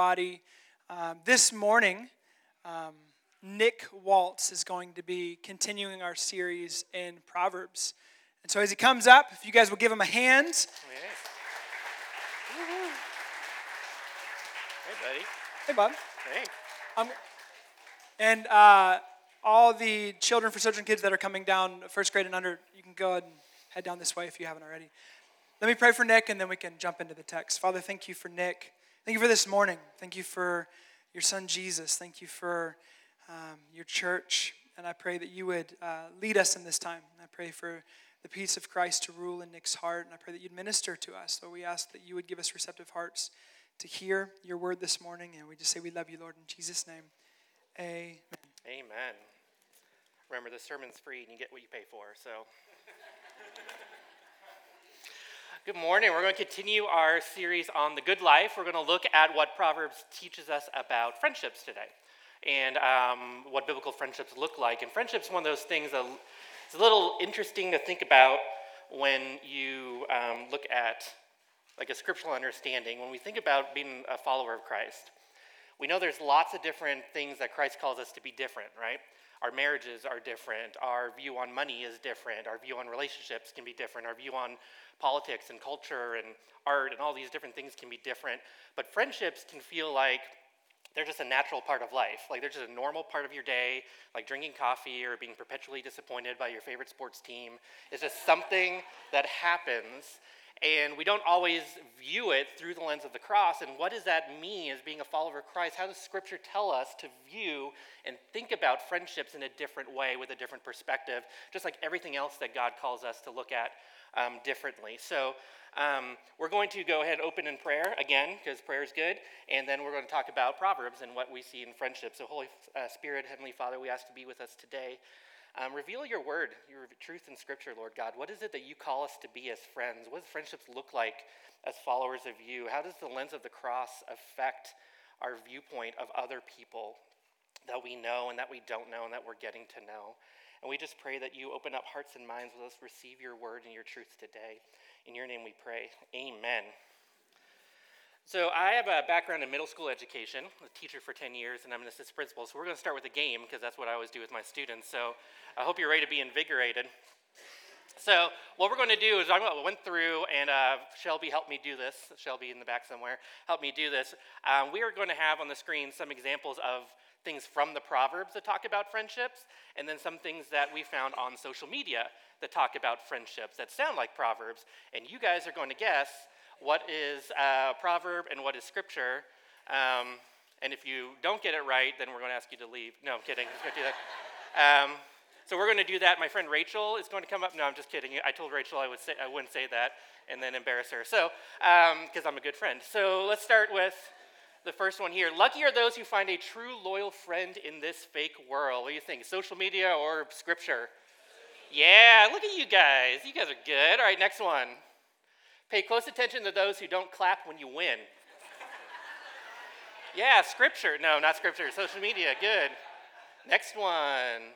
body. Um, this morning, um, Nick Waltz is going to be continuing our series in Proverbs. And so as he comes up, if you guys will give him a hand. Hey, buddy. Hey, bud. Hey. Um, and uh, all the children for children kids that are coming down first grade and under, you can go ahead and head down this way if you haven't already. Let me pray for Nick and then we can jump into the text. Father, thank you for Nick. Thank you for this morning. Thank you for your son Jesus. Thank you for um, your church. And I pray that you would uh, lead us in this time. I pray for the peace of Christ to rule in Nick's heart. And I pray that you'd minister to us. So we ask that you would give us receptive hearts to hear your word this morning. And we just say we love you, Lord, in Jesus' name. Amen. Amen. Remember, the sermon's free and you get what you pay for. So. Good morning. We're going to continue our series on the good life. We're going to look at what Proverbs teaches us about friendships today and um, what biblical friendships look like. And friendship's one of those things that it's a little interesting to think about when you um, look at like a scriptural understanding. When we think about being a follower of Christ, we know there's lots of different things that Christ calls us to be different, right? Our marriages are different. Our view on money is different. Our view on relationships can be different. Our view on politics and culture and art and all these different things can be different. But friendships can feel like they're just a natural part of life. Like they're just a normal part of your day, like drinking coffee or being perpetually disappointed by your favorite sports team. It's just something that happens. And we don't always view it through the lens of the cross. And what does that mean as being a follower of Christ? How does Scripture tell us to view and think about friendships in a different way with a different perspective, just like everything else that God calls us to look at um, differently. So um, we're going to go ahead open in prayer again, because prayer is good, and then we're going to talk about Proverbs and what we see in friendship. So, Holy uh, Spirit, Heavenly Father, we ask to be with us today. Um, reveal your word, your truth in Scripture, Lord God. What is it that you call us to be as friends? What does friendships look like as followers of you? How does the lens of the cross affect our viewpoint of other people that we know and that we don't know and that we're getting to know? And we just pray that you open up hearts and minds. Let us receive your word and your truth today. In your name we pray. Amen. So, I have a background in middle school education, a teacher for 10 years, and I'm an assistant principal. So, we're going to start with a game because that's what I always do with my students. So, I hope you're ready to be invigorated. So, what we're going to do is I went through, and uh, Shelby helped me do this. Shelby in the back somewhere helped me do this. Um, we are going to have on the screen some examples of things from the Proverbs that talk about friendships, and then some things that we found on social media that talk about friendships that sound like Proverbs. And you guys are going to guess what is a proverb and what is scripture. Um, and if you don't get it right, then we're going to ask you to leave. No, I'm kidding. Do that. Um, so we're going to do that. My friend Rachel is going to come up. No, I'm just kidding. I told Rachel I would say I wouldn't say that and then embarrass her. So because um, I'm a good friend. So let's start with the first one here. Lucky are those who find a true loyal friend in this fake world. What do you think? Social media or scripture? Yeah, look at you guys. You guys are good. All right, next one. Pay close attention to those who don't clap when you win. yeah, scripture. No, not scripture. Social media. Good. Next one.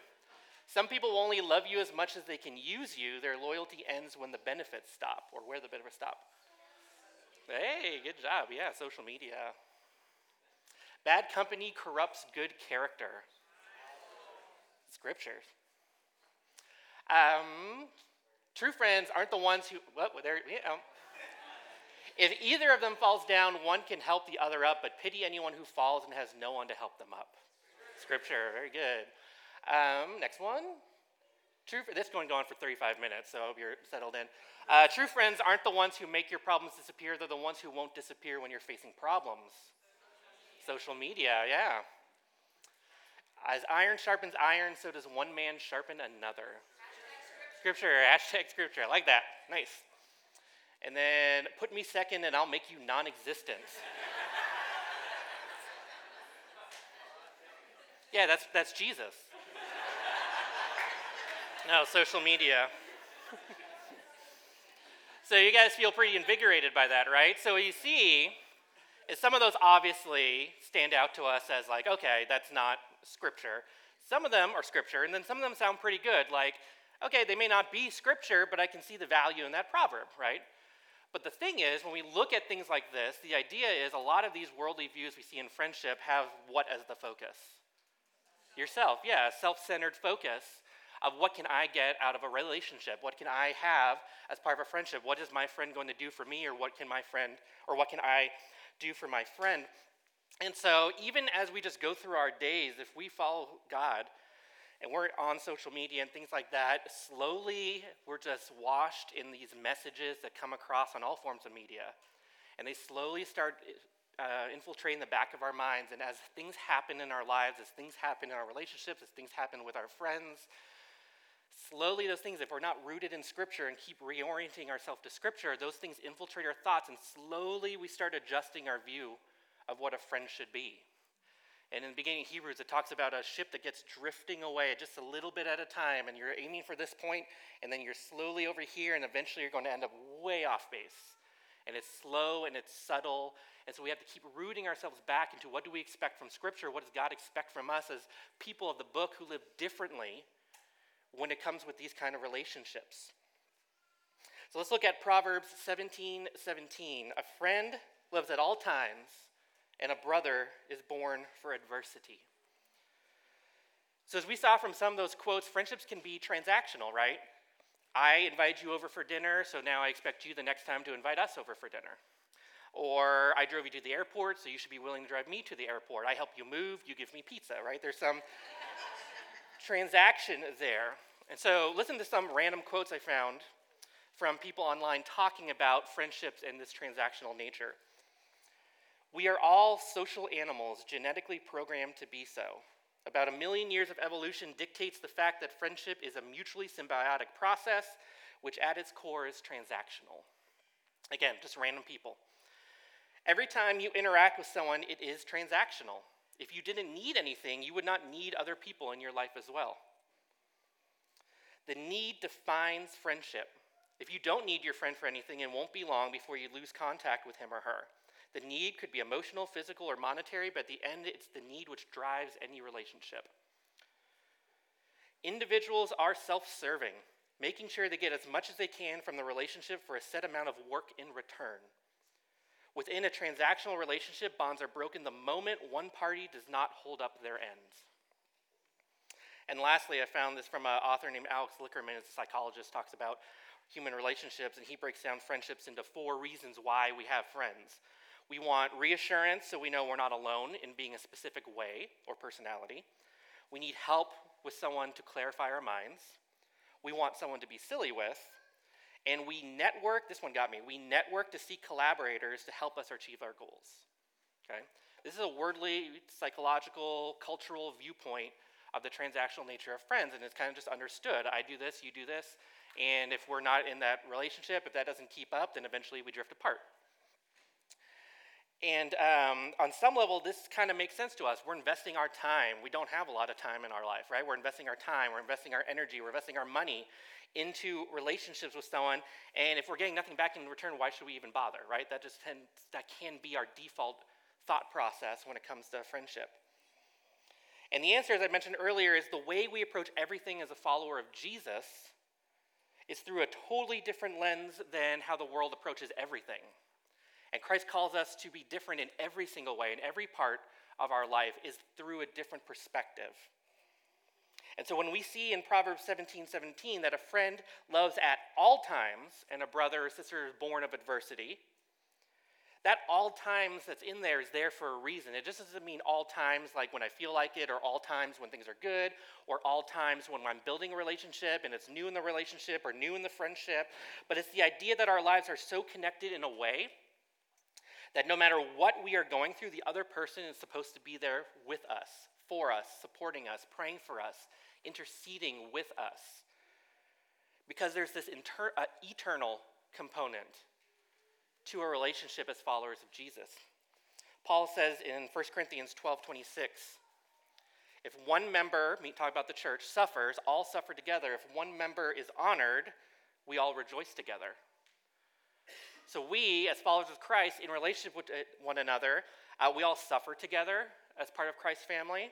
Some people will only love you as much as they can use you. Their loyalty ends when the benefits stop, or where the benefits stop. Hey, good job. Yeah, social media. Bad company corrupts good character. Scriptures. Um, true friends aren't the ones who, well, they're, you know. If either of them falls down, one can help the other up, but pity anyone who falls and has no one to help them up. Scripture, very good. Um, next one. True, this is going on for 35 minutes, so I hope you're settled in. Uh, true friends aren't the ones who make your problems disappear, they're the ones who won't disappear when you're facing problems. Social media, yeah. As iron sharpens iron, so does one man sharpen another. Scripture, hashtag scripture. I like that. Nice. And then put me second and I'll make you non existent. yeah, that's, that's Jesus. no, social media. so you guys feel pretty invigorated by that, right? So what you see, is some of those obviously stand out to us as like, okay, that's not scripture. Some of them are scripture, and then some of them sound pretty good. Like, okay, they may not be scripture, but I can see the value in that proverb, right? But the thing is, when we look at things like this, the idea is a lot of these worldly views we see in friendship have what as the focus? Yourself, yeah, self centered focus of what can I get out of a relationship? What can I have as part of a friendship? What is my friend going to do for me, or what can my friend, or what can I do for my friend? And so, even as we just go through our days, if we follow God and we're on social media and things like that, slowly we're just washed in these messages that come across on all forms of media. And they slowly start uh, infiltrating the back of our minds. And as things happen in our lives, as things happen in our relationships, as things happen with our friends, slowly those things, if we're not rooted in Scripture and keep reorienting ourselves to Scripture, those things infiltrate our thoughts, and slowly we start adjusting our view of what a friend should be. And in the beginning of Hebrews, it talks about a ship that gets drifting away just a little bit at a time, and you're aiming for this point, and then you're slowly over here, and eventually you're going to end up way off base. And it's slow and it's subtle, and so we have to keep rooting ourselves back into what do we expect from Scripture? What does God expect from us as people of the book who live differently when it comes with these kind of relationships? So let's look at Proverbs 17 17. A friend lives at all times, and a brother is born for adversity. So, as we saw from some of those quotes, friendships can be transactional, right? I invite you over for dinner, so now I expect you the next time to invite us over for dinner. Or I drove you to the airport, so you should be willing to drive me to the airport. I help you move, you give me pizza, right? There's some transaction there. And so listen to some random quotes I found from people online talking about friendships and this transactional nature. We are all social animals, genetically programmed to be so. About a million years of evolution dictates the fact that friendship is a mutually symbiotic process, which at its core is transactional. Again, just random people. Every time you interact with someone, it is transactional. If you didn't need anything, you would not need other people in your life as well. The need defines friendship. If you don't need your friend for anything, it won't be long before you lose contact with him or her. The need could be emotional, physical, or monetary, but at the end, it's the need which drives any relationship. Individuals are self serving, making sure they get as much as they can from the relationship for a set amount of work in return. Within a transactional relationship, bonds are broken the moment one party does not hold up their ends. And lastly, I found this from an author named Alex Lickerman, as a psychologist, talks about human relationships, and he breaks down friendships into four reasons why we have friends. We want reassurance so we know we're not alone in being a specific way or personality. We need help with someone to clarify our minds. We want someone to be silly with. And we network, this one got me, we network to seek collaborators to help us achieve our goals. Okay? This is a wordly, psychological, cultural viewpoint of the transactional nature of friends, and it's kind of just understood. I do this, you do this, and if we're not in that relationship, if that doesn't keep up, then eventually we drift apart. And um, on some level, this kind of makes sense to us. We're investing our time. We don't have a lot of time in our life, right? We're investing our time, we're investing our energy, we're investing our money into relationships with someone. And if we're getting nothing back in return, why should we even bother, right? That just tends, that can be our default thought process when it comes to friendship. And the answer, as I mentioned earlier, is the way we approach everything as a follower of Jesus is through a totally different lens than how the world approaches everything. And Christ calls us to be different in every single way, in every part of our life, is through a different perspective. And so when we see in Proverbs 17 17 that a friend loves at all times and a brother or sister is born of adversity, that all times that's in there is there for a reason. It just doesn't mean all times like when I feel like it, or all times when things are good, or all times when I'm building a relationship and it's new in the relationship or new in the friendship. But it's the idea that our lives are so connected in a way that no matter what we are going through, the other person is supposed to be there with us, for us, supporting us, praying for us, interceding with us. Because there's this inter- uh, eternal component to a relationship as followers of Jesus. Paul says in 1 Corinthians 12 26, if one member, talk about the church, suffers, all suffer together. If one member is honored, we all rejoice together. So, we, as followers of Christ, in relationship with uh, one another, uh, we all suffer together as part of Christ's family.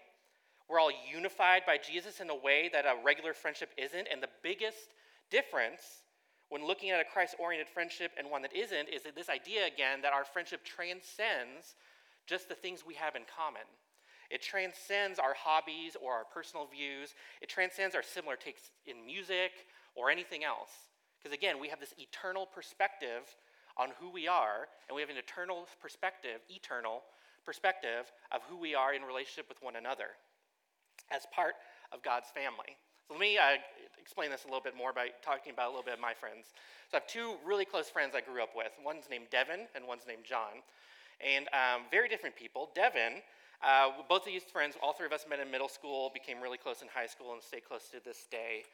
We're all unified by Jesus in a way that a regular friendship isn't. And the biggest difference when looking at a Christ oriented friendship and one that isn't, is that this idea again that our friendship transcends just the things we have in common. It transcends our hobbies or our personal views. It transcends our similar takes in music or anything else. Because again, we have this eternal perspective on who we are, and we have an eternal perspective, eternal perspective of who we are in relationship with one another as part of God's family. So let me uh, explain this a little bit more by talking about a little bit of my friends. So I have two really close friends I grew up with. One's named Devin, and one's named John. And um, very different people. Devin, uh, both of these friends, all three of us met in middle school, became really close in high school, and stay close to this day.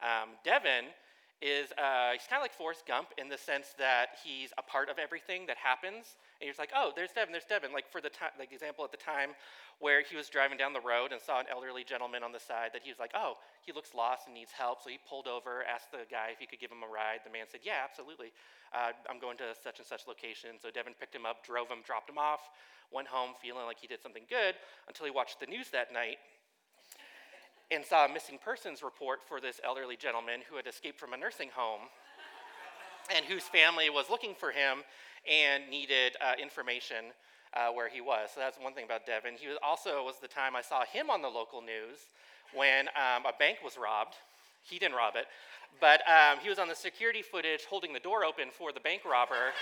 Um, Devin is uh, he's kind of like Forrest Gump in the sense that he's a part of everything that happens. And you're just like, oh, there's Devin, there's Devin. Like for the time, like example at the time where he was driving down the road and saw an elderly gentleman on the side that he was like, oh, he looks lost and needs help. So he pulled over, asked the guy if he could give him a ride. The man said, yeah, absolutely. Uh, I'm going to such and such location. So Devin picked him up, drove him, dropped him off, went home feeling like he did something good until he watched the news that night and saw a missing persons report for this elderly gentleman who had escaped from a nursing home and whose family was looking for him and needed uh, information uh, where he was. So that's one thing about Devin. He was also was the time I saw him on the local news when um, a bank was robbed. He didn't rob it, but um, he was on the security footage holding the door open for the bank robber,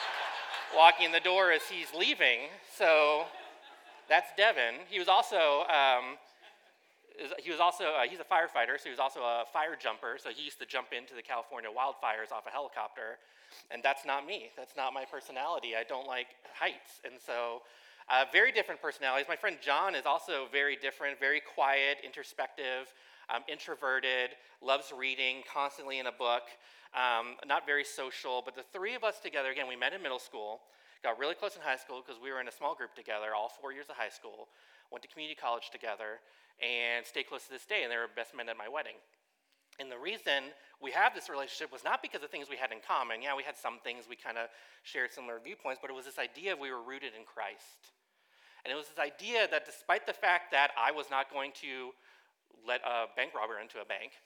walking the door as he's leaving. So that's Devin. He was also um, he was also uh, he's a firefighter, so he was also a fire jumper. So he used to jump into the California wildfires off a helicopter, and that's not me. That's not my personality. I don't like heights, and so uh, very different personalities. My friend John is also very different, very quiet, introspective, um, introverted, loves reading, constantly in a book. Um, not very social, but the three of us together again. We met in middle school, got really close in high school because we were in a small group together, all four years of high school. Went to community college together and stay close to this day, and they were best men at my wedding. And the reason we have this relationship was not because of things we had in common. Yeah, we had some things we kind of shared similar viewpoints, but it was this idea of we were rooted in Christ. And it was this idea that despite the fact that I was not going to let a bank robber into a bank,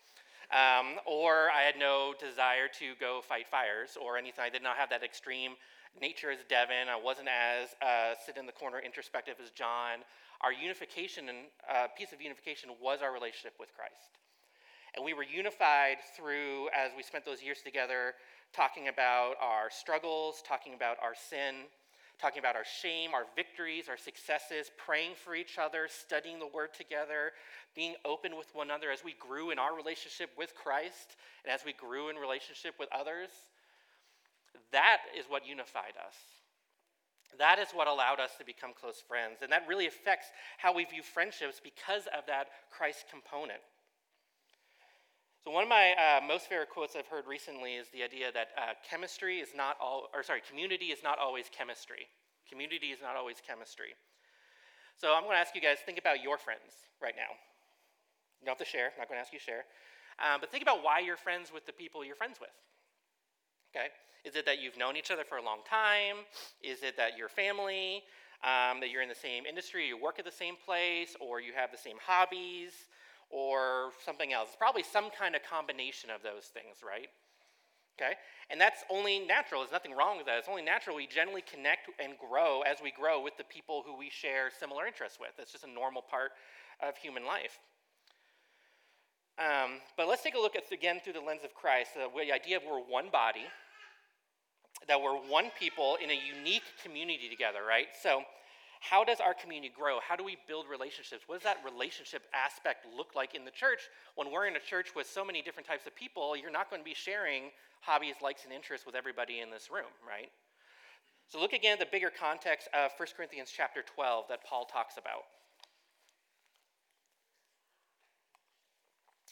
um, or I had no desire to go fight fires or anything, I did not have that extreme nature as Devin. I wasn't as uh, sit in the corner introspective as John our unification and uh, piece of unification was our relationship with Christ. And we were unified through, as we spent those years together, talking about our struggles, talking about our sin, talking about our shame, our victories, our successes, praying for each other, studying the Word together, being open with one another as we grew in our relationship with Christ and as we grew in relationship with others. That is what unified us. That is what allowed us to become close friends. And that really affects how we view friendships because of that Christ component. So, one of my uh, most favorite quotes I've heard recently is the idea that uh, chemistry is not all, or sorry, community is not always chemistry. Community is not always chemistry. So, I'm going to ask you guys think about your friends right now. You don't have to share, I'm not going to ask you to share. Um, but think about why you're friends with the people you're friends with. Okay? Is it that you've known each other for a long time? Is it that you're family? Um, that you're in the same industry, you work at the same place, or you have the same hobbies, or something else? It's probably some kind of combination of those things, right? Okay? And that's only natural. There's nothing wrong with that. It's only natural. We generally connect and grow as we grow with the people who we share similar interests with. That's just a normal part of human life. Um, but let's take a look at again through the lens of Christ. Uh, the idea of we're one body, that we're one people in a unique community together, right? So, how does our community grow? How do we build relationships? What does that relationship aspect look like in the church? When we're in a church with so many different types of people, you're not going to be sharing hobbies, likes, and interests with everybody in this room, right? So look again at the bigger context of 1 Corinthians chapter 12 that Paul talks about.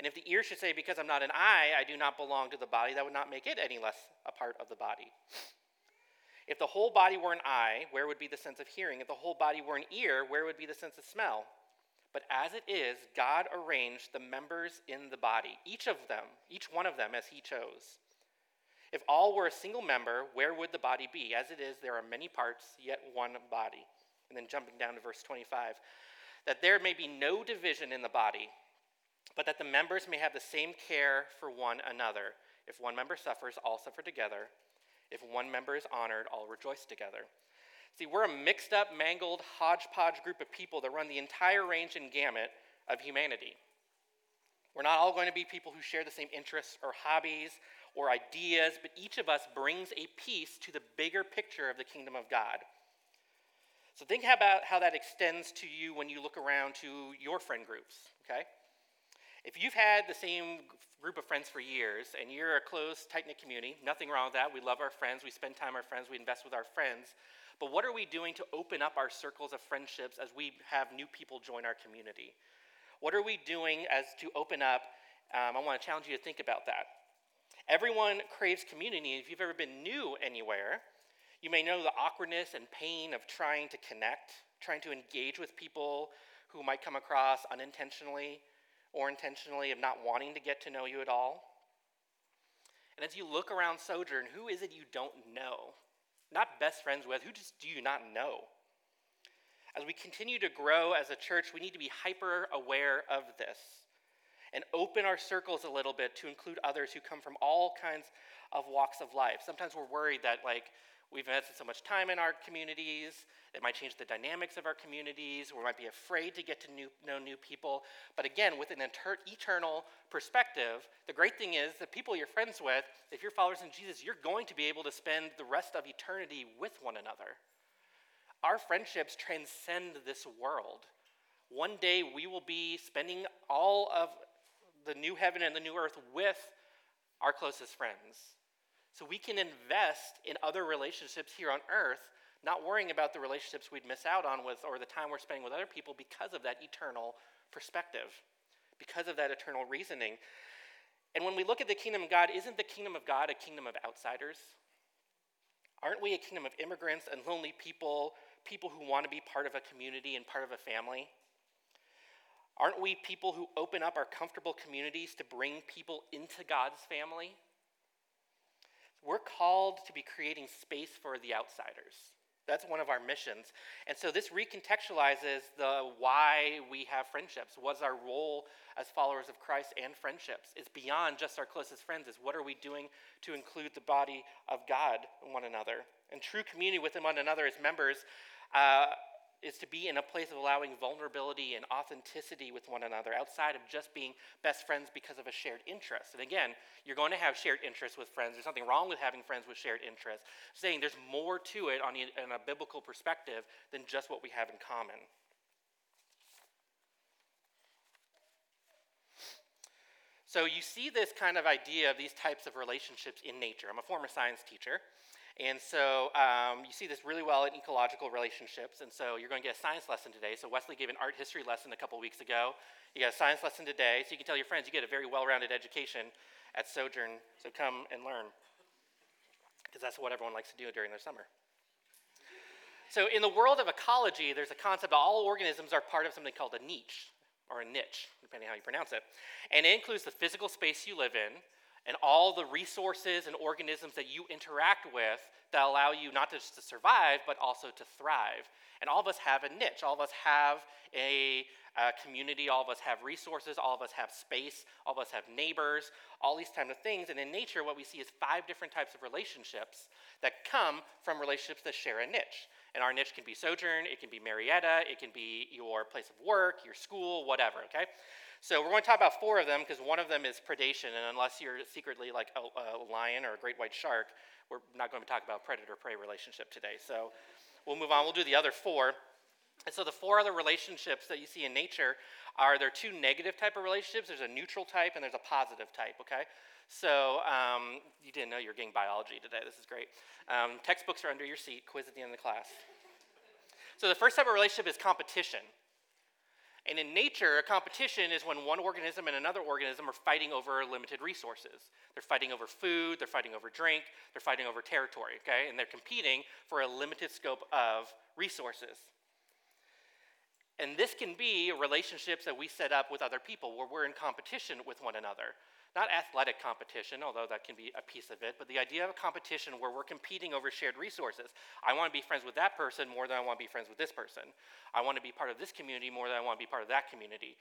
And if the ear should say, Because I'm not an eye, I do not belong to the body, that would not make it any less a part of the body. If the whole body were an eye, where would be the sense of hearing? If the whole body were an ear, where would be the sense of smell? But as it is, God arranged the members in the body, each of them, each one of them as he chose. If all were a single member, where would the body be? As it is, there are many parts, yet one body. And then jumping down to verse 25, that there may be no division in the body, but that the members may have the same care for one another. If one member suffers, all suffer together. If one member is honored, all rejoice together. See, we're a mixed up, mangled, hodgepodge group of people that run the entire range and gamut of humanity. We're not all going to be people who share the same interests or hobbies or ideas, but each of us brings a piece to the bigger picture of the kingdom of God. So think about how that extends to you when you look around to your friend groups, okay? If you've had the same group of friends for years and you're a close, tight knit community, nothing wrong with that. We love our friends, we spend time with our friends, we invest with our friends. But what are we doing to open up our circles of friendships as we have new people join our community? What are we doing as to open up? Um, I want to challenge you to think about that. Everyone craves community. If you've ever been new anywhere, you may know the awkwardness and pain of trying to connect, trying to engage with people who might come across unintentionally or intentionally of not wanting to get to know you at all. And as you look around Sojourn, who is it you don't know? not best friends with, who just do you not know? As we continue to grow as a church, we need to be hyper aware of this and open our circles a little bit to include others who come from all kinds of walks of life. Sometimes we're worried that, like, we've invested so much time in our communities, it might change the dynamics of our communities, we might be afraid to get to new, know new people. But again, with an inter- eternal perspective, the great thing is that people you're friends with, if you're followers in Jesus, you're going to be able to spend the rest of eternity with one another. Our friendships transcend this world. One day we will be spending all of the new heaven and the new earth with our closest friends. So we can invest in other relationships here on earth not worrying about the relationships we'd miss out on with or the time we're spending with other people because of that eternal perspective, because of that eternal reasoning. And when we look at the kingdom of God, isn't the kingdom of God a kingdom of outsiders? Aren't we a kingdom of immigrants and lonely people, people who want to be part of a community and part of a family? Aren't we people who open up our comfortable communities to bring people into God's family? We're called to be creating space for the outsiders. That's one of our missions. And so this recontextualizes the why we have friendships. What's our role as followers of Christ and friendships? It's beyond just our closest friends. It's what are we doing to include the body of God in one another? And true community with one another as members uh, is to be in a place of allowing vulnerability and authenticity with one another outside of just being best friends because of a shared interest. And again, you're going to have shared interests with friends. There's nothing wrong with having friends with shared interests. Saying there's more to it on in a biblical perspective than just what we have in common. So you see this kind of idea of these types of relationships in nature. I'm a former science teacher. And so um, you see this really well in ecological relationships. And so you're going to get a science lesson today. So Wesley gave an art history lesson a couple weeks ago. You got a science lesson today. So you can tell your friends you get a very well rounded education at Sojourn. So come and learn. Because that's what everyone likes to do during their summer. So in the world of ecology, there's a concept that all organisms are part of something called a niche or a niche, depending how you pronounce it. And it includes the physical space you live in, and all the resources and organisms that you interact with that allow you not just to survive, but also to thrive. And all of us have a niche. All of us have a, a, community. All of us have resources. All of us have space. All of us have neighbors. All these types of things. And in nature, what we see is five different types of relationships that come from relationships that share a niche. And our niche can be Sojourn, it can be Marietta, it can be your place of work, your school, whatever, okay? So we're going to talk about four of them because one of them is predation, and unless you're secretly like a, a lion or a great white shark, we're not going to talk about predator-prey relationship today. So we'll move on. We'll do the other four. And so the four other relationships that you see in nature are there are two negative type of relationships. There's a neutral type and there's a positive type. Okay. So um, you didn't know you were getting biology today. This is great. Um, textbooks are under your seat. Quiz at the end of the class. So the first type of relationship is competition. And in nature, a competition is when one organism and another organism are fighting over limited resources. They're fighting over food, they're fighting over drink, they're fighting over territory, okay? And they're competing for a limited scope of resources. And this can be relationships that we set up with other people where we're in competition with one another. Not athletic competition, although that can be a piece of it, but the idea of a competition where we're competing over shared resources. I want to be friends with that person more than I want to be friends with this person. I want to be part of this community more than I want to be part of that community.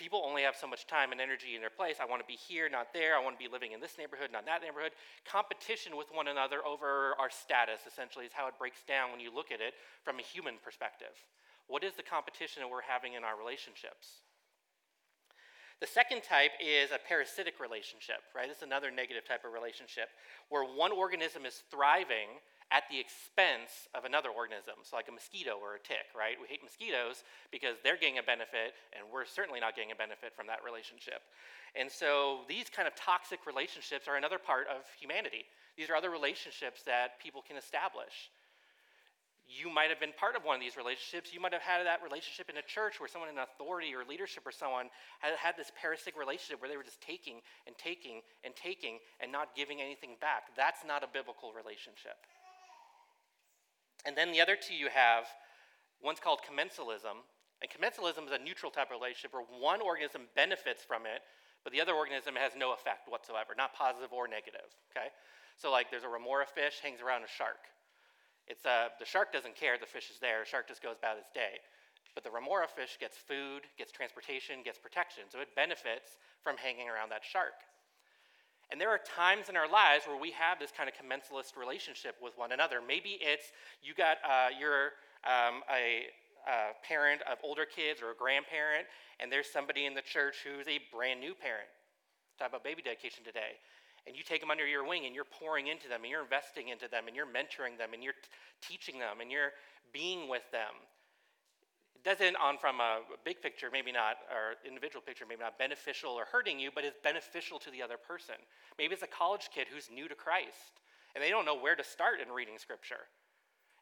People only have so much time and energy in their place. I want to be here, not there. I want to be living in this neighborhood, not that neighborhood. Competition with one another over our status, essentially, is how it breaks down when you look at it from a human perspective. What is the competition that we're having in our relationships? The second type is a parasitic relationship, right? This is another negative type of relationship where one organism is thriving at the expense of another organism. So, like a mosquito or a tick, right? We hate mosquitoes because they're getting a benefit, and we're certainly not getting a benefit from that relationship. And so, these kind of toxic relationships are another part of humanity. These are other relationships that people can establish you might have been part of one of these relationships. You might have had that relationship in a church where someone in authority or leadership or someone had had this parasitic relationship where they were just taking and taking and taking and not giving anything back. That's not a biblical relationship. And then the other two you have, one's called commensalism. And commensalism is a neutral type of relationship where one organism benefits from it, but the other organism has no effect whatsoever, not positive or negative. Okay? So, like, there's a remora fish hangs around a shark it's, uh, the shark doesn't care the fish is there, the shark just goes about its day. But the remora fish gets food, gets transportation, gets protection, so it benefits from hanging around that shark. And there are times in our lives where we have this kind of commensalist relationship with one another. Maybe it's you got uh, you're um, a, a parent of older kids or a grandparent, and there's somebody in the church who's a brand new parent. Talk about baby dedication today and you take them under your wing and you're pouring into them and you're investing into them and you're mentoring them and you're t- teaching them and you're being with them. It doesn't on from a big picture maybe not or individual picture maybe not beneficial or hurting you but it's beneficial to the other person. Maybe it's a college kid who's new to christ and they don't know where to start in reading scripture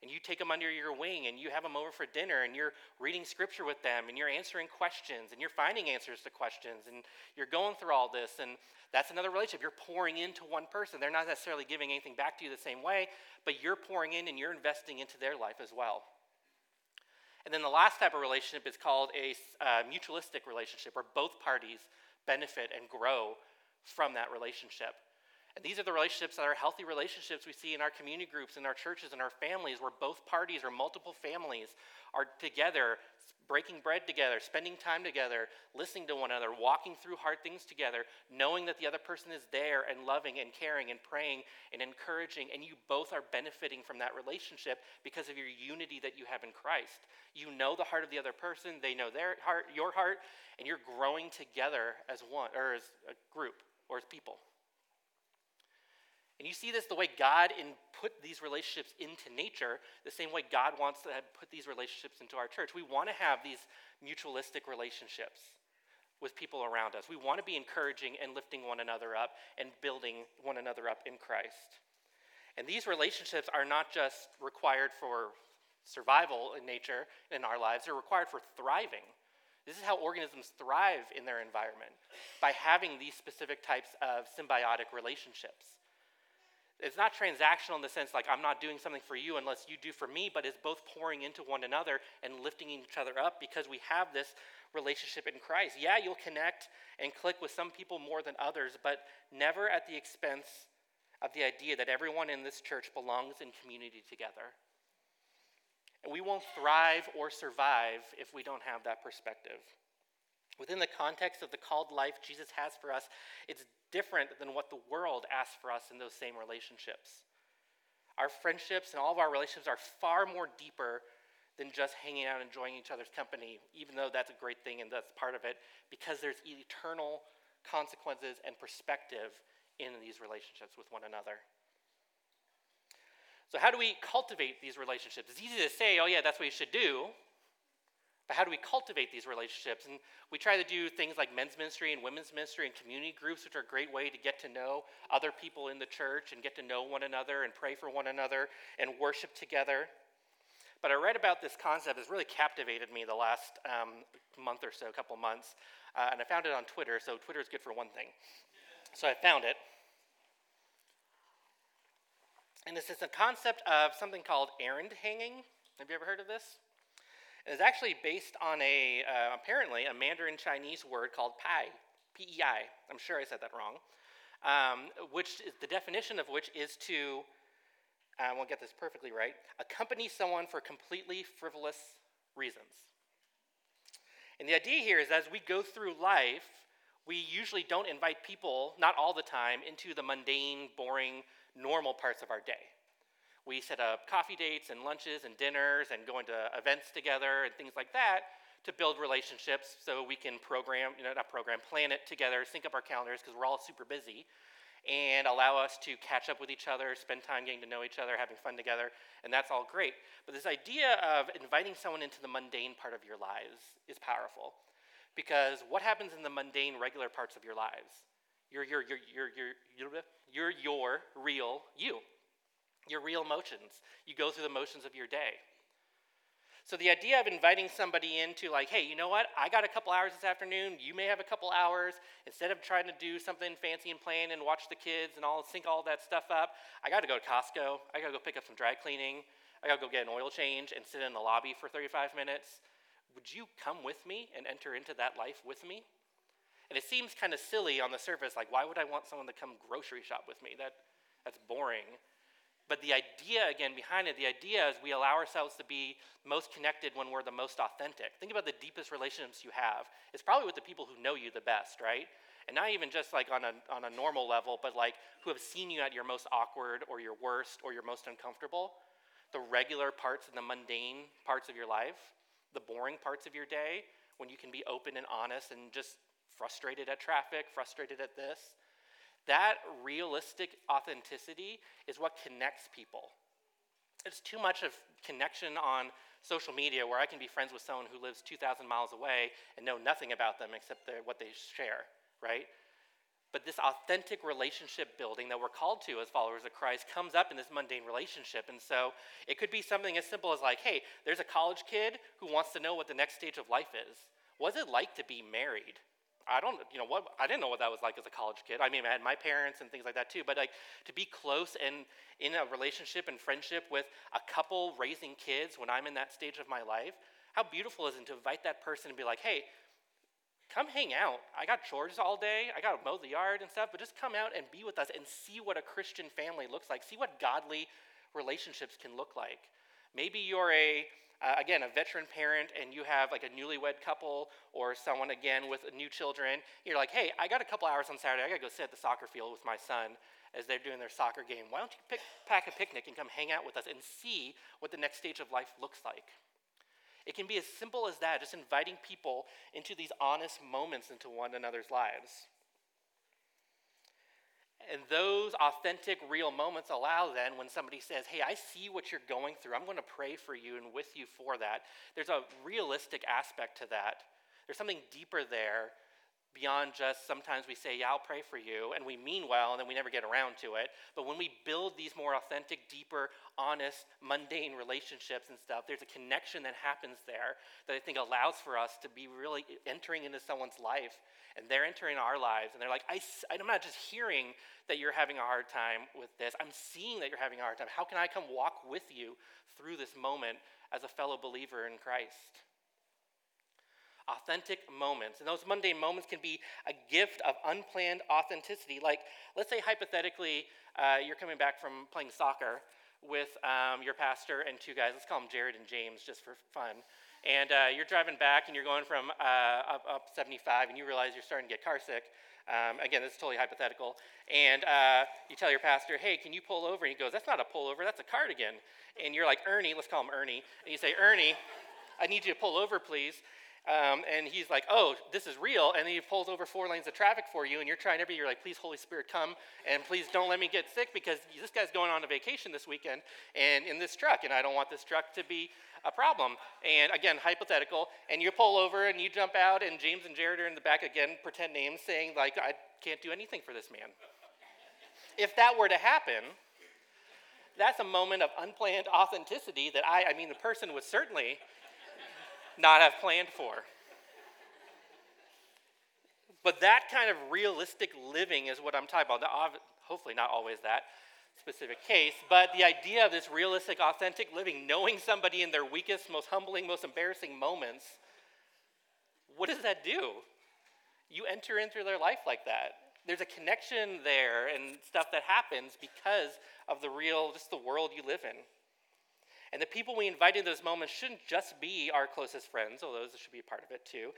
and you take them under your wing and you have them over for dinner and you're reading scripture with them and you're answering questions and you're finding answers to questions and you're going through all this and that's another relationship. You're pouring into one person. They're not necessarily giving anything back to you the same way but you're pouring in and you're investing into their life as well. And then the last type of relationship is called a uh, mutualistic relationship where both parties benefit and grow from that relationship and these are the relationships that are healthy relationships we see in our community groups, in our churches, in our families, where both parties or multiple families are together, breaking bread together, spending time together, listening to one another, walking through hard things together, knowing that the other person is there and loving and caring and praying and encouraging, and you both are benefiting from that relationship because of your unity that you have in Christ. You know the heart of the other person, they know their heart, your heart, and you're growing together as one or as a group or as people. And you see this the way God in put these relationships into nature, the same way God wants to put these relationships into our church. We want to have these mutualistic relationships with people around us. We want to be encouraging and lifting one another up and building one another up in Christ. And these relationships are not just required for survival in nature in our lives, they're required for thriving. This is how organisms thrive in their environment by having these specific types of symbiotic relationships. It's not transactional in the sense like I'm not doing something for you unless you do for me, but it's both pouring into one another and lifting each other up because we have this relationship in Christ. Yeah, you'll connect and click with some people more than others, but never at the expense of the idea that everyone in this church belongs in community together. And we won't thrive or survive if we don't have that perspective. Within the context of the called life Jesus has for us, it's different than what the world asks for us in those same relationships. Our friendships and all of our relationships are far more deeper than just hanging out and enjoying each other's company, even though that's a great thing and that's part of it, because there's eternal consequences and perspective in these relationships with one another. So, how do we cultivate these relationships? It's easy to say, oh, yeah, that's what you should do. But how do we cultivate these relationships? And we try to do things like men's ministry and women's ministry and community groups, which are a great way to get to know other people in the church and get to know one another and pray for one another and worship together. But I read about this concept. It's really captivated me the last um, month or so, a couple months. Uh, and I found it on Twitter, so Twitter is good for one thing. So I found it. And this is a concept of something called errand hanging. Have you ever heard of this? It's actually based on a, uh, apparently, a Mandarin Chinese word called pai, P-E-I. I'm sure I said that wrong. Um, which is, the definition of which is to, I won't get this perfectly right, accompany someone for completely frivolous reasons. And the idea here is as we go through life, we usually don't invite people, not all the time, into the mundane, boring, normal parts of our day. We set up coffee dates and lunches and dinners and going to events together and things like that to build relationships so we can program, you know, not program, plan it together, sync up our calendars because we're all super busy and allow us to catch up with each other, spend time getting to know each other, having fun together, and that's all great. But this idea of inviting someone into the mundane part of your lives is powerful. Because what happens in the mundane, regular parts of your lives? You're, you're, you're, you're, you're, you're your real you, your real emotions. You go through the motions of your day. So the idea of inviting somebody into like, hey, you know what? I got a couple hours this afternoon. You may have a couple hours. Instead of trying to do something fancy and plain and watch the kids and all sync all that stuff up, I got to go to Costco. I got to go pick up some dry cleaning. I got to go get an oil change and sit in the lobby for 35 minutes. Would you come with me and enter into that life with me? And it seems kind of silly on the surface, like, why would I want someone to come grocery shop with me? That, that's boring. But the idea, again, behind it, the idea is we allow ourselves to be most connected when we're the most authentic. Think about the deepest relationships you have. It's probably with the people who know you the best, right? And not even just like on a, on a normal level, but like who have seen you at your most awkward or your worst or your most uncomfortable. The regular parts and the mundane parts of your life the boring parts of your day when you can be open and honest and just frustrated at traffic, frustrated at this. That realistic authenticity is what connects people. It's too much of connection on social media where I can be friends with someone who lives 2,000 miles away and know nothing about them except what they share, right? But this authentic relationship building that we're called to as followers of Christ comes up in this mundane relationship. And so it could be something as simple as like, hey, there's a college kid who wants to know what the next stage of life is. What's it like to be married? I don't, you know, what I didn't know what that was like as a college kid. I mean, I had my parents and things like that too. But like to be close and in a relationship and friendship with a couple raising kids when I'm in that stage of my life, how beautiful is it to invite that person and be like, hey, come hang out. I got chores all day. I got to mow the yard and stuff, but just come out and be with us and see what a Christian family looks like. See what godly relationships can look like. Maybe you're a uh, again a veteran parent and you have like a newlywed couple or someone again with new children. You're like, hey, I got a couple hours on Saturday. I got to go sit at the soccer field with my son as they're doing their soccer game. Why don't you pick, pack a picnic and come hang out with us and see what the next stage of life looks like? It can be as simple as that, just inviting people into these honest moments into one another's lives. And those authentic, real moments allow then when somebody says, Hey, I see what you're going through. I'm going to pray for you and with you for that. There's a realistic aspect to that. There's something deeper there beyond just sometimes we say, Yeah, I'll pray for you, and we mean well, and then we never get around to it. But when we build these more authentic, deeper, honest, mundane relationships and stuff, there's a connection that happens there that I think allows for us to be really entering into someone's life, and they're entering our lives, and they're like, I, I'm not just hearing that you're having a hard time with this, I'm seeing that you're having a hard time. How can I come walk with you through this moment as a fellow believer in Christ? Authentic moments. And those mundane moments can be a gift of unplanned authenticity. Like, let's say hypothetically, uh, you're coming back from playing soccer with um, your pastor and two guys. Let's call them Jared and James just for fun. And uh, you're driving back and you're going from uh, up, up 75 and you realize you're starting to get car sick. Um, again, this is totally hypothetical. And uh, you tell your pastor, hey, can you pull over? And he goes, that's not a pullover, that's a cardigan. And you're like, Ernie, let's call him Ernie. And you say, Ernie, I need you to pull over, please. Um, and he's like, oh, this is real. And he pulls over four lanes of traffic for you, and you're trying every, you're like, please, Holy Spirit, come, and please don't let me get sick because this guy's going on a vacation this weekend and in this truck, and I don't want this truck to be a problem. And again, hypothetical, and you pull over and you jump out, and James and Jared are in the back again, pretend names, saying, like, I can't do anything for this man. if that were to happen, that's a moment of unplanned authenticity that I, I mean, the person would certainly not have planned for. But that kind of realistic living is what I'm talking about. Hopefully, not always that specific case, but the idea of this realistic, authentic living, knowing somebody in their weakest, most humbling, most embarrassing moments, what does that do? You enter into their life like that. There's a connection there and stuff that happens because of the real, just the world you live in. And the people we invite in those moments shouldn't just be our closest friends, although those should be a part of it too,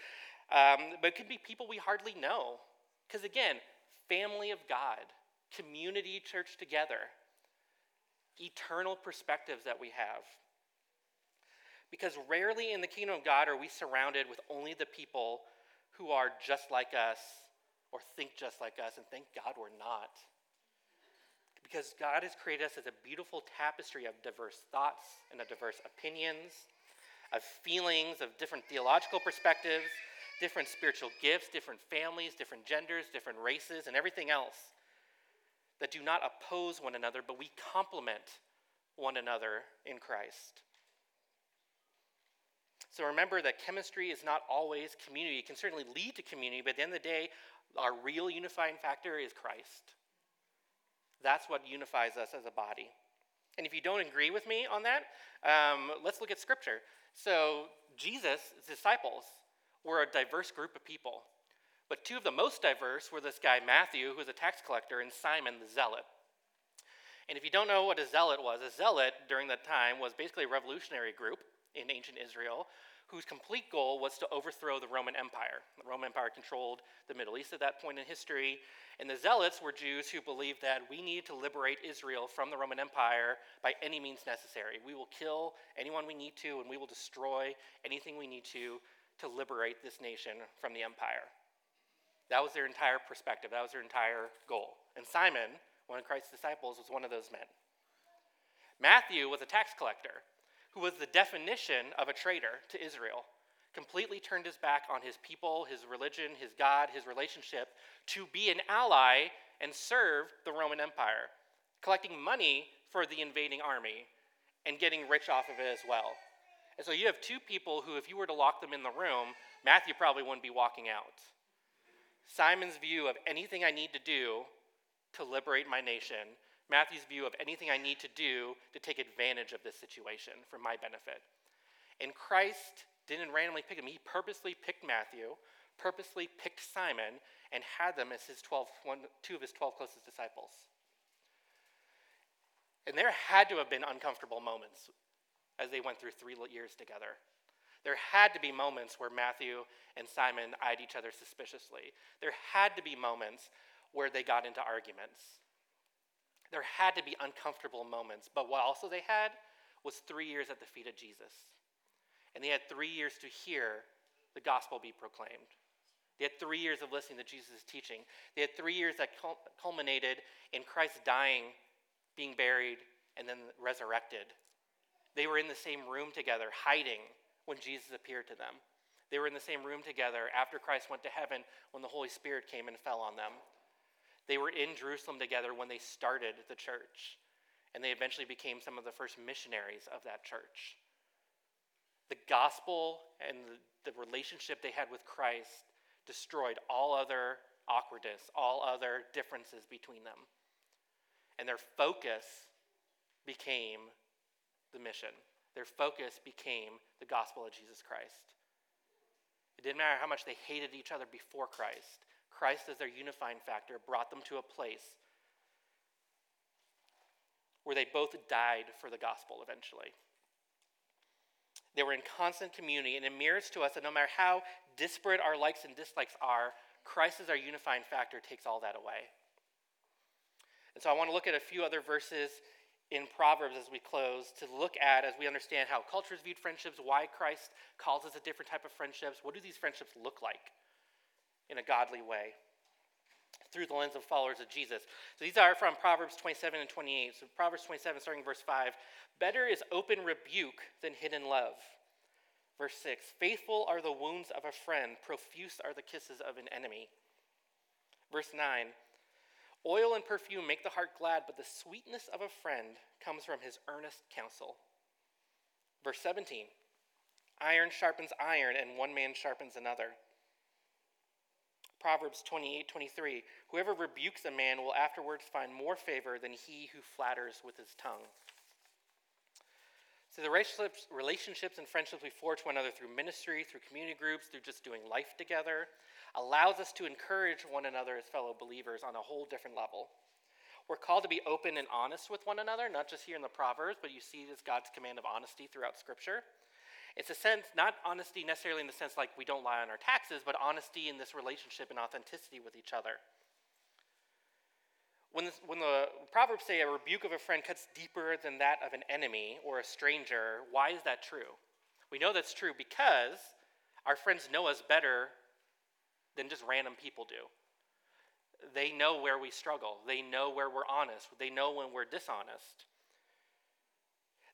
um, but it could be people we hardly know. Because again, family of God, community church together, eternal perspectives that we have. Because rarely in the kingdom of God are we surrounded with only the people who are just like us or think just like us, and thank God we're not. Because God has created us as a beautiful tapestry of diverse thoughts and of diverse opinions, of feelings, of different theological perspectives, different spiritual gifts, different families, different genders, different races, and everything else that do not oppose one another, but we complement one another in Christ. So remember that chemistry is not always community. It can certainly lead to community, but at the end of the day, our real unifying factor is Christ. That's what unifies us as a body. And if you don't agree with me on that, um, let's look at Scripture. So, Jesus' disciples were a diverse group of people. But two of the most diverse were this guy, Matthew, who was a tax collector, and Simon the zealot. And if you don't know what a zealot was, a zealot during that time was basically a revolutionary group in ancient Israel whose complete goal was to overthrow the Roman Empire. The Roman Empire controlled the Middle East at that point in history, and the Zealots were Jews who believed that we needed to liberate Israel from the Roman Empire by any means necessary. We will kill anyone we need to, and we will destroy anything we need to to liberate this nation from the empire. That was their entire perspective, that was their entire goal. And Simon, one of Christ's disciples, was one of those men. Matthew was a tax collector who was the definition of a traitor to Israel, completely turned his back on his people, his religion, his God, his relationship to be an ally and serve the Roman Empire, collecting money for the invading army and getting rich off of it as well. And so you have two people who, if you were to lock them in the room, Matthew probably wouldn't be walking out. Simon's view of anything I need to do to liberate my nation, Matthew's view of anything I need to do to take advantage of this situation for my benefit. And Christ didn't randomly pick him, he purposely picked Matthew, purposely picked Simon, and had them as his 12, one, two of his 12 closest disciples. And there had to have been uncomfortable moments as they went through three years together. There had to be moments where Matthew and Simon eyed each other suspiciously. There had to be moments where they got into arguments. There had to be uncomfortable moments. But what also they had was three years at the feet of Jesus. And they had three years to hear the gospel be proclaimed. They had three years of listening to Jesus' teaching. They had three years that culminated in Christ dying, being buried, and then resurrected. They were in the same room together, hiding when Jesus appeared to them. They were in the same room together after Christ went to heaven when the Holy Spirit came and fell on them. They were in Jerusalem together when they started the church, and they eventually became some of the first missionaries of that church. The gospel and the, the relationship they had with Christ destroyed all other awkwardness, all other differences between them. And their focus became the mission. Their focus became the gospel of Jesus Christ. It didn't matter how much they hated each other before Christ, Christ, as their unifying factor, brought them to a place where they both died for the gospel eventually. They were in constant community, and it mirrors to us that no matter how disparate our likes and dislikes are, Christ as our unifying factor takes all that away. And so I want to look at a few other verses in Proverbs as we close to look at as we understand how cultures viewed friendships, why Christ calls us a different type of friendships. What do these friendships look like in a godly way? Through the lens of followers of Jesus. So these are from Proverbs 27 and 28. So Proverbs 27, starting verse 5 Better is open rebuke than hidden love. Verse 6 Faithful are the wounds of a friend, profuse are the kisses of an enemy. Verse 9 Oil and perfume make the heart glad, but the sweetness of a friend comes from his earnest counsel. Verse 17 Iron sharpens iron, and one man sharpens another. Proverbs 28 23 Whoever rebukes a man will afterwards find more favor than he who flatters with his tongue. So, the relationships, relationships and friendships we forge one another through ministry, through community groups, through just doing life together, allows us to encourage one another as fellow believers on a whole different level. We're called to be open and honest with one another, not just here in the Proverbs, but you see this God's command of honesty throughout Scripture. It's a sense, not honesty necessarily in the sense like we don't lie on our taxes, but honesty in this relationship and authenticity with each other. When, this, when the Proverbs say a rebuke of a friend cuts deeper than that of an enemy or a stranger, why is that true? We know that's true because our friends know us better than just random people do. They know where we struggle, they know where we're honest, they know when we're dishonest.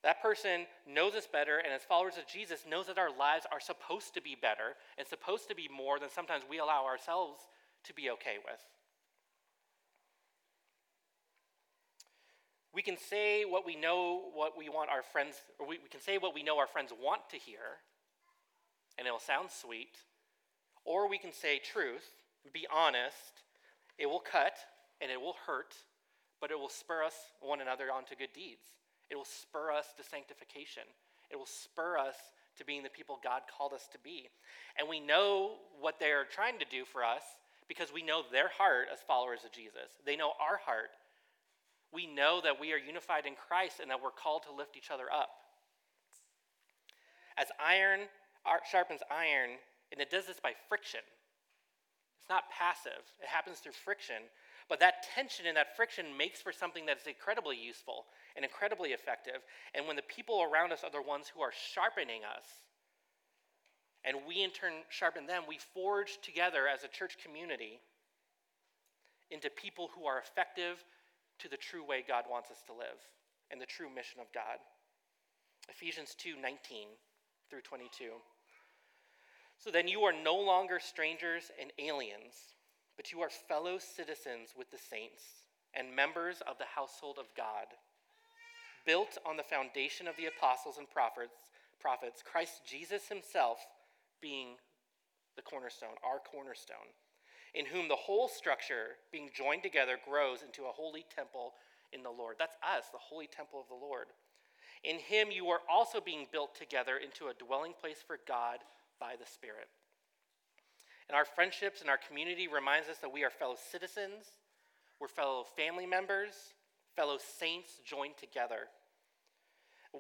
That person knows us better, and as followers of Jesus, knows that our lives are supposed to be better and supposed to be more than sometimes we allow ourselves to be okay with. We can say what we know what we want our friends, or we, we can say what we know our friends want to hear, and it'll sound sweet. Or we can say truth, be honest, it will cut and it will hurt, but it will spur us one another onto good deeds. It will spur us to sanctification. It will spur us to being the people God called us to be. And we know what they're trying to do for us because we know their heart as followers of Jesus. They know our heart. We know that we are unified in Christ and that we're called to lift each other up. As iron sharpens iron, and it does this by friction. It's not passive, it happens through friction. But that tension and that friction makes for something that's incredibly useful and incredibly effective. And when the people around us are the ones who are sharpening us, and we in turn sharpen them, we forge together as a church community into people who are effective to the true way God wants us to live and the true mission of God. Ephesians 2 19 through 22. So then you are no longer strangers and aliens, but you are fellow citizens with the saints and members of the household of God, built on the foundation of the apostles and prophets, prophets Christ Jesus himself being the cornerstone, our cornerstone, in whom the whole structure, being joined together, grows into a holy temple in the Lord. That's us, the holy temple of the Lord. In him you are also being built together into a dwelling place for God by the Spirit. And our friendships and our community reminds us that we are fellow citizens, we're fellow family members, fellow saints joined together.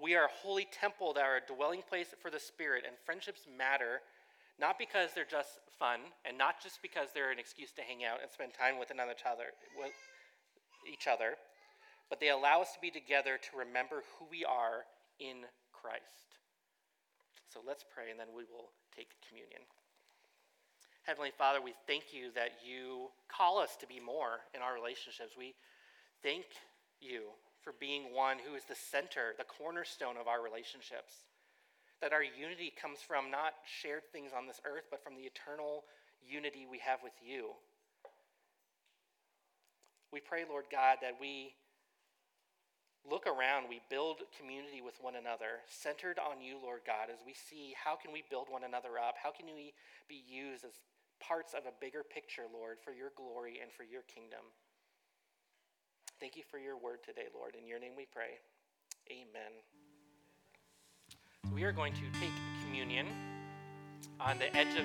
We are a holy temple that are a dwelling place for the Spirit, and friendships matter not because they're just fun and not just because they're an excuse to hang out and spend time with another other, with each other, but they allow us to be together to remember who we are in Christ. So let's pray and then we will take communion. Heavenly Father, we thank you that you call us to be more in our relationships. We thank you for being one who is the center, the cornerstone of our relationships. That our unity comes from not shared things on this earth, but from the eternal unity we have with you. We pray, Lord God, that we look around, we build community with one another, centered on you, Lord God, as we see how can we build one another up? How can we be used as parts of a bigger picture, Lord, for your glory and for your kingdom? Thank you for your word today, Lord. In your name we pray. Amen. So we are going to take communion on the edge of your